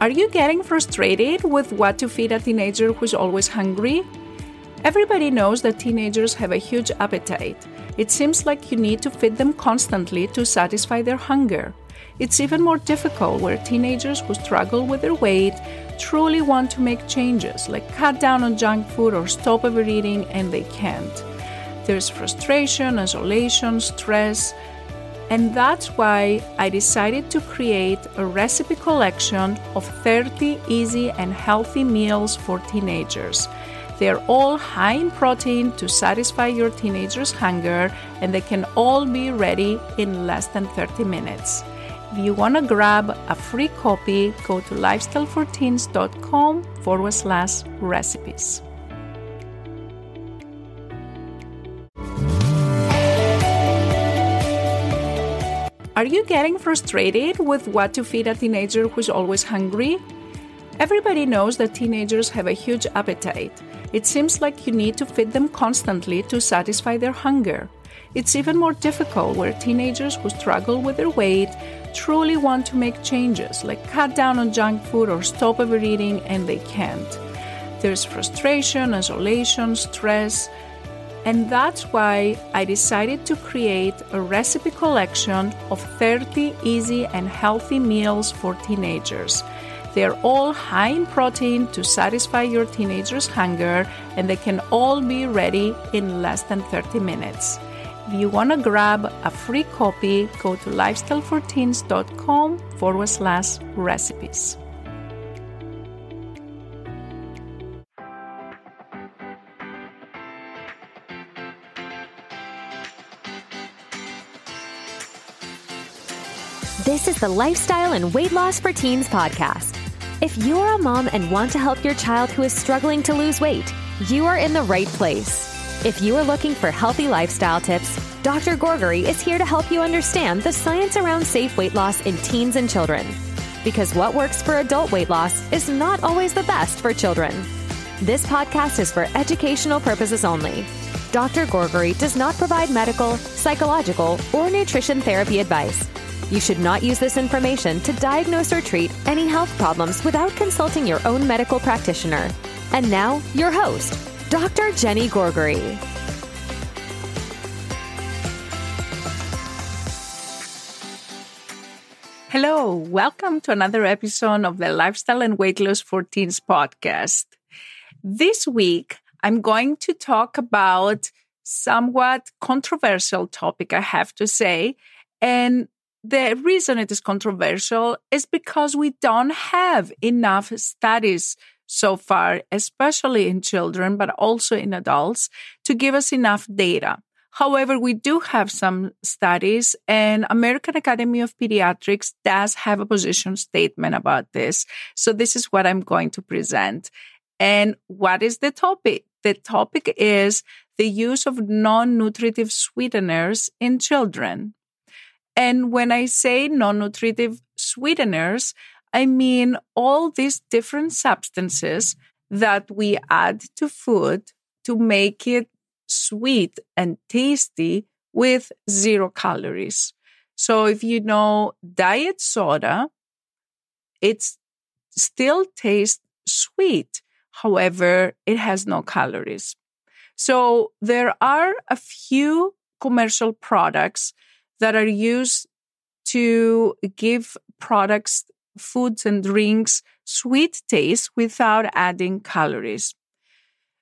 Are you getting frustrated with what to feed a teenager who's always hungry? Everybody knows that teenagers have a huge appetite. It seems like you need to feed them constantly to satisfy their hunger. It's even more difficult where teenagers who struggle with their weight truly want to make changes, like cut down on junk food or stop overeating, and they can't. There's frustration, isolation, stress, and that's why I decided to create a recipe collection of 30 easy and healthy meals for teenagers. They're all high in protein to satisfy your teenager's hunger, and they can all be ready in less than 30 minutes. If you want to grab a free copy, go to lifestyleforteens.com forward slash recipes. Are you getting frustrated with what to feed a teenager who's always hungry? Everybody knows that teenagers have a huge appetite. It seems like you need to feed them constantly to satisfy their hunger. It's even more difficult where teenagers who struggle with their weight truly want to make changes, like cut down on junk food or stop overeating, and they can't. There's frustration, isolation, stress, and that's why I decided to create a recipe collection of 30 easy and healthy meals for teenagers. They're all high in protein to satisfy your teenager's hunger, and they can all be ready in less than 30 minutes. If you want to grab a free copy, go to lifestyleforteens.com forward slash recipes. This is the Lifestyle and Weight Loss for Teens podcast. If you're a mom and want to help your child who is struggling to lose weight, you are in the right place. If you are looking for healthy lifestyle tips, Dr. Gourgari is here to help you understand the science around safe weight loss in teens and children. Because what works for adult weight loss is not always the best for children. This podcast is for educational purposes only. Dr. Gourgari does not provide medical, psychological, or nutrition therapy advice. You should not use this information to diagnose or treat any health problems without consulting your own medical practitioner. And now, your host, Dr. Jenny Gourgari. Hello, welcome to another episode of the Lifestyle and Weight Loss for Teens podcast. This week, I'm going to talk about somewhat controversial topic, I have to say, and the reason it is controversial is because we don't have enough studies so far, especially in children, but also in adults, to give us enough data. However, we do have some studies, and American Academy of Pediatrics does have a position statement about this. So this is what I'm going to present. And what is the topic? The topic is the use of non-nutritive sweeteners in children. And when I say non nutritive sweeteners, I mean all these different substances that we add to food to make it sweet and tasty with zero calories. So if you know diet soda, it still tastes sweet. However, it has no calories. So there are a few commercial products that are used to give products, foods, and drinks sweet taste without adding calories.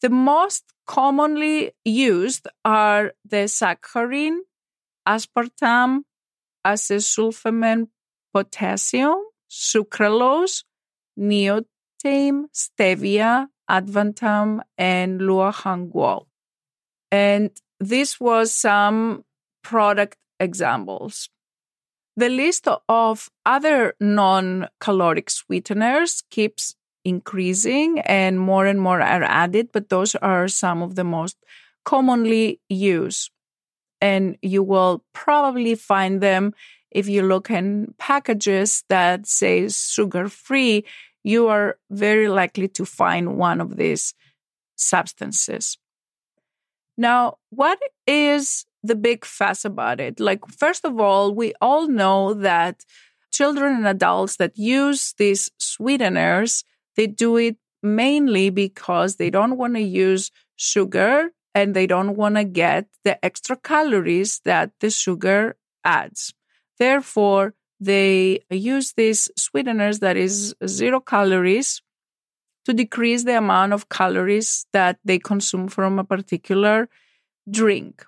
The most commonly used are the saccharin, aspartame, acesulfame, potassium, sucralose, neotame, stevia, advantame, and luohanguo. And this was some product examples. The list of other non caloric sweeteners keeps increasing and more and more are added, but those are some of the most commonly used. And you will probably find them if you look in packages that say sugar free, you are very likely to find one of these substances. Now, what is the big fuss about it. Like, first of all, we all know that children and adults that use these sweeteners, they do it mainly because they don't want to use sugar and they don't want to get the extra calories that the sugar adds. Therefore, they use these sweeteners that is zero calories to decrease the amount of calories that they consume from a particular drink.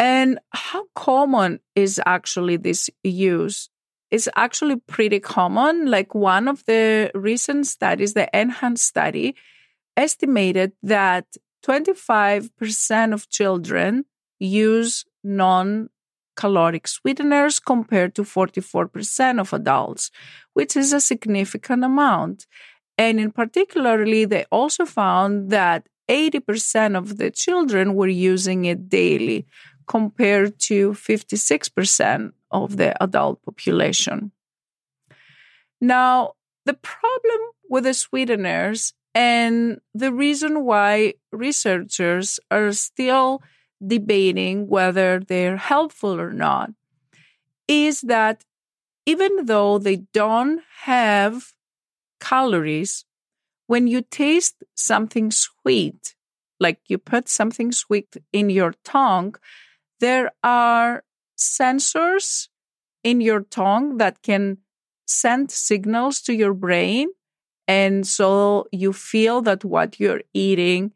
And how common is actually this use? It's actually pretty common. Like one of the recent studies, the NHANES study, estimated that 25% of children use non caloric sweeteners compared to 44% of adults, which is a significant amount. And in particularly, they also found that 80% of the children were using it daily compared to 56% of the adult population. Now, the problem with the sweeteners and the reason why researchers are still debating whether they're helpful or not is that even though they don't have calories, when you taste something sweet, like you put something sweet in your tongue, there are sensors in your tongue that can send signals to your brain. And so you feel that what you're eating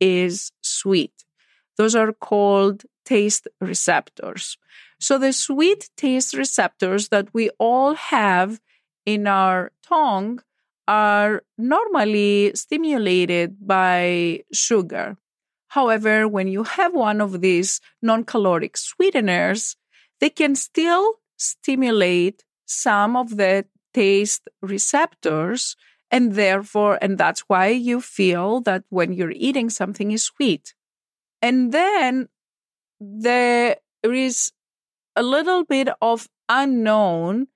is sweet. Those are called taste receptors. So the sweet taste receptors that we all have in our tongue are normally stimulated by sugar. However, when you have one of these non caloric sweeteners, they can still stimulate some of the taste receptors. And therefore, and that's why you feel that when you're eating something is sweet. And then there is a little bit of unknown.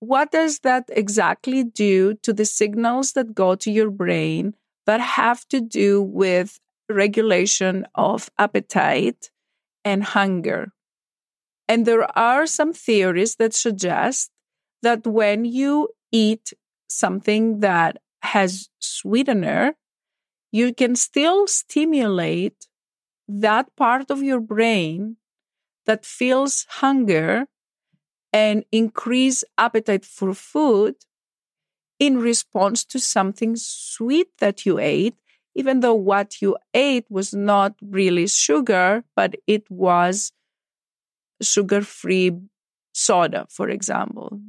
What does that exactly do to the signals that go to your brain that have to do with regulation of appetite and hunger? And there are some theories that suggest that when you eat something that has sweetener, you can still stimulate that part of your brain that feels hunger and increase appetite for food in response to something sweet that you ate, even though what you ate was not really sugar, but it was sugar free soda, for example.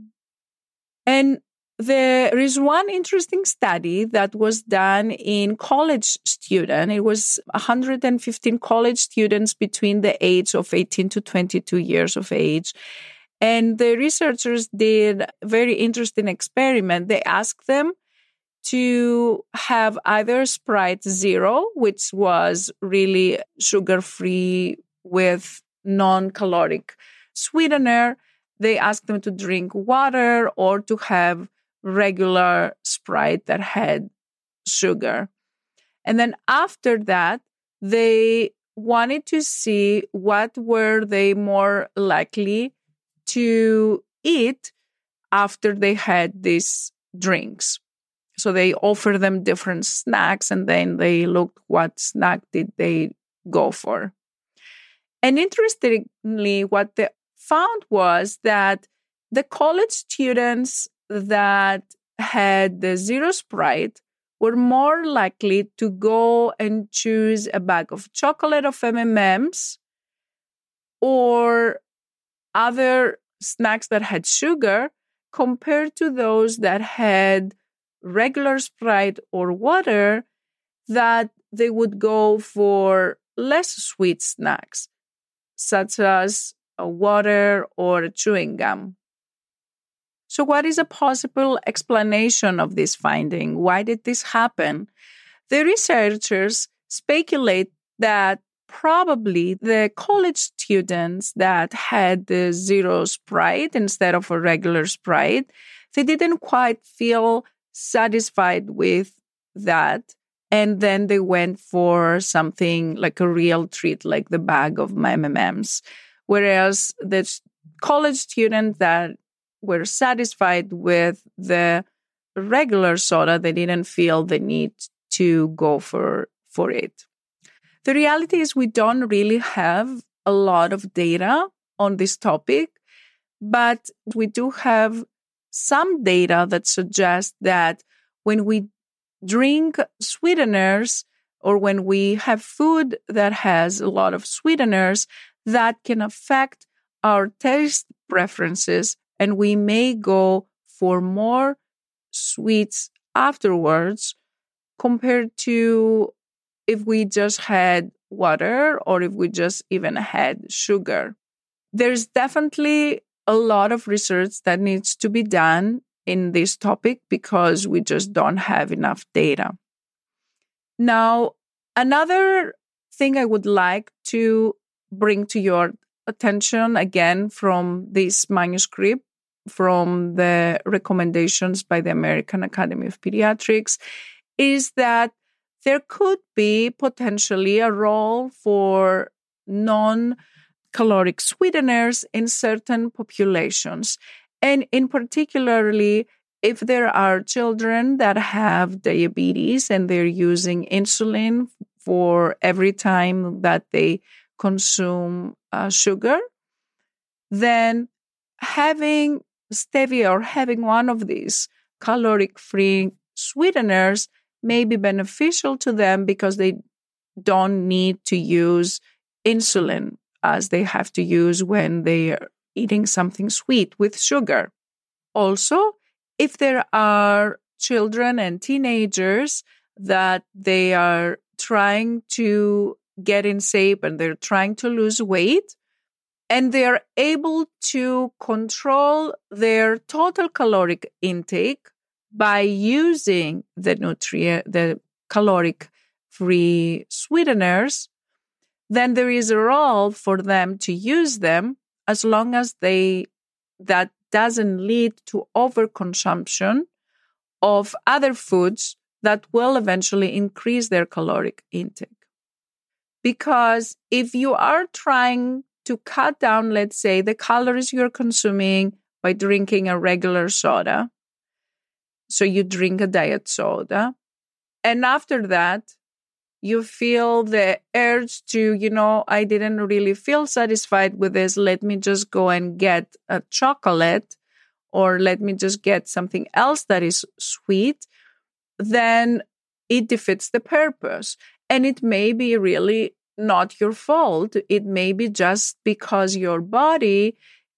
And there is one interesting study that was done in college students. It was 115 college students between the age of 18 to 22 years of age. And the researchers did a very interesting experiment. They asked them to have either Sprite Zero, which was really sugar free with non caloric sweetener. They asked them to drink water or to have regular Sprite that had sugar. And then after that, they wanted to see what were they more likely to eat after they had these drinks. So they offer them different snacks and then they looked what snack did they go for. And interestingly, what they found was that the college students that had the zero sprite were more likely to go and choose a bag of chocolate of M&Ms or other snacks that had sugar compared to those that had regular Sprite or water that they would go for less sweet snacks such as water or chewing gum. So, what is a possible explanation of this finding? Why did this happen? The researchers speculate that probably the college students that had the zero sprite instead of a regular sprite, they didn't quite feel satisfied with that. And then they went for something like a real treat, like the bag of M&Ms. Whereas the college student that were satisfied with the regular soda, they didn't feel the need to go for, for it. The reality is, we don't really have a lot of data on this topic, but we do have some data that suggests that when we drink sweeteners or when we have food that has a lot of sweeteners, that can affect our taste preferences and we may go for more sweets afterwards compared to if we just had water or if we just even had sugar. There's definitely a lot of research that needs to be done in this topic because we just don't have enough data. Now, another thing I would like to bring to your attention again from this manuscript from the recommendations by the American Academy of Pediatrics is that there could be potentially a role for non caloric sweeteners in certain populations. And in particularly, if there are children that have diabetes and they're using insulin for every time that they consume uh, sugar, then having stevia or having one of these caloric free sweeteners may be beneficial to them because they don't need to use insulin as they have to use when they are eating something sweet with sugar. Also, if there are children and teenagers that they are trying to get in shape and they're trying to lose weight, and they're able to control their total caloric intake by using the nutrient, the caloric free sweeteners, then there is a role for them to use them as long as they that doesn't lead to overconsumption of other foods that will eventually increase their caloric intake. Because if you are trying to cut down, let's say, the calories you're consuming by drinking a regular soda, so you drink a diet soda. And after that, you feel the urge to, you know, I didn't really feel satisfied with this. Let me just go and get a chocolate or let me just get something else that is sweet. Then it defeats the purpose. And it may be really not your fault. It may be just because your body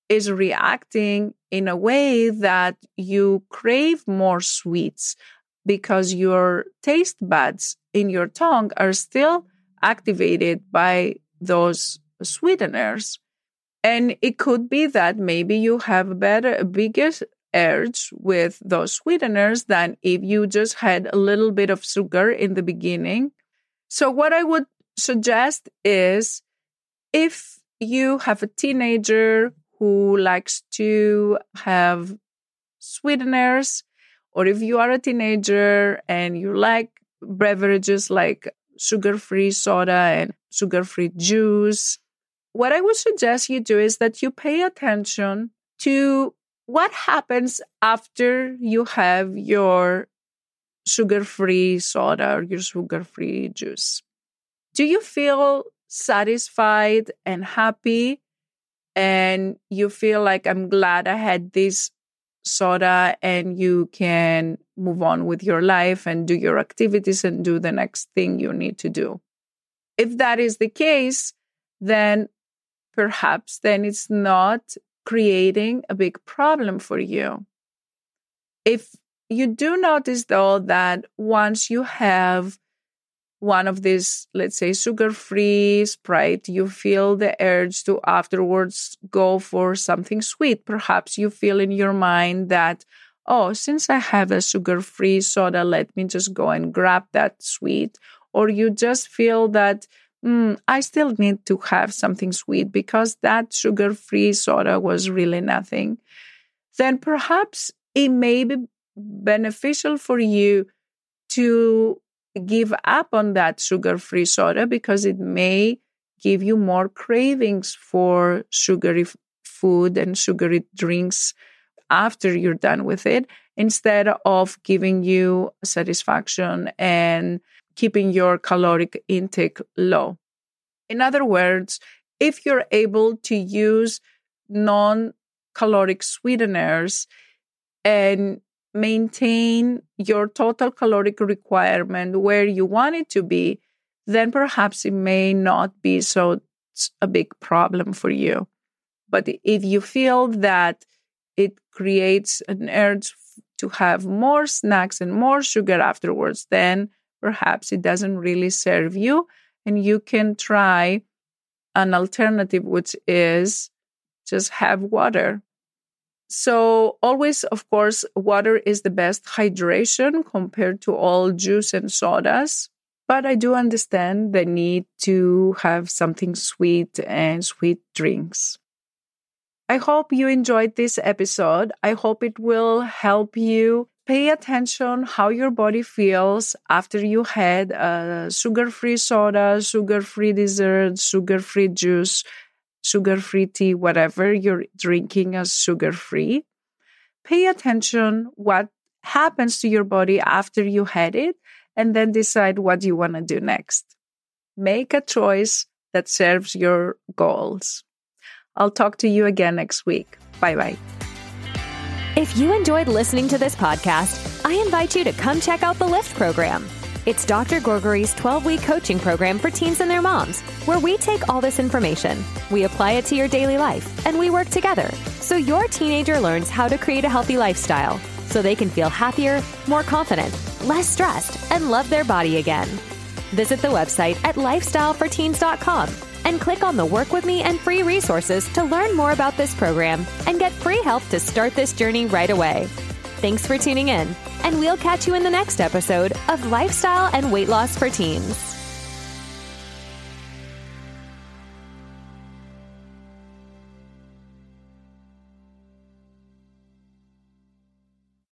is reacting in a way that you crave more sweets because your taste buds in your tongue are still activated by those sweeteners. And it could be that maybe you have a better, a bigger urge with those sweeteners than if you just had a little bit of sugar in the beginning. So, what I would suggest is if you have a teenager who likes to have sweeteners, or if you are a teenager and you like beverages like sugar free soda and sugar free juice, what I would suggest you do is that you pay attention to what happens after you have your sugar free soda or your sugar free juice. Do you feel satisfied and happy and you feel like I'm glad I had this soda and you can move on with your life and do your activities and do the next thing you need to do. If that is the case, then perhaps then it's not creating a big problem for you. If you do notice though that once you have one of these, let's say, sugar free Sprite, you feel the urge to afterwards go for something sweet. Perhaps you feel in your mind that, oh, since I have a sugar free soda, let me just go and grab that sweet. Or you just feel that, mm, I still need to have something sweet because that sugar free soda was really nothing. Then perhaps it may be beneficial for you to give up on that sugar free soda because it may give you more cravings for sugary food and sugary drinks after you're done with it instead of giving you satisfaction and keeping your caloric intake low. In other words, if you're able to use non caloric sweeteners and maintain your total caloric requirement where you want it to be, then perhaps it may not be so a big problem for you. But if you feel that it creates an urge to have more snacks and more sugar afterwards, then perhaps it doesn't really serve you. And you can try an alternative, which is just have water. So, always, of course, water is the best hydration compared to all juice and sodas. But I do understand the need to have something sweet and sweet drinks. I hope you enjoyed this episode. I hope it will help you pay attention how your body feels after you had a sugar-free soda, sugar-free dessert, sugar-free juice, sugar-free tea, whatever you're drinking as sugar-free. Pay attention what happens to your body after you had it and then decide what you want to do next. Make a choice that serves your goals. I'll talk to you again next week. Bye bye. If you enjoyed listening to this podcast, I invite you to come check out the LIFT program. It's Dr. Gourgari's 12 week coaching program for teens and their moms, where we take all this information, we apply it to your daily life, and we work together so your teenager learns how to create a healthy lifestyle so they can feel happier, more confident, less stressed, and love their body again. Visit the website at lifestyleforteens.com and click on the Work With Me and free resources to learn more about this program and get free help to start this journey right away. Thanks for tuning in, and we'll catch you in the next episode of Lifestyle and Weight Loss for Teens.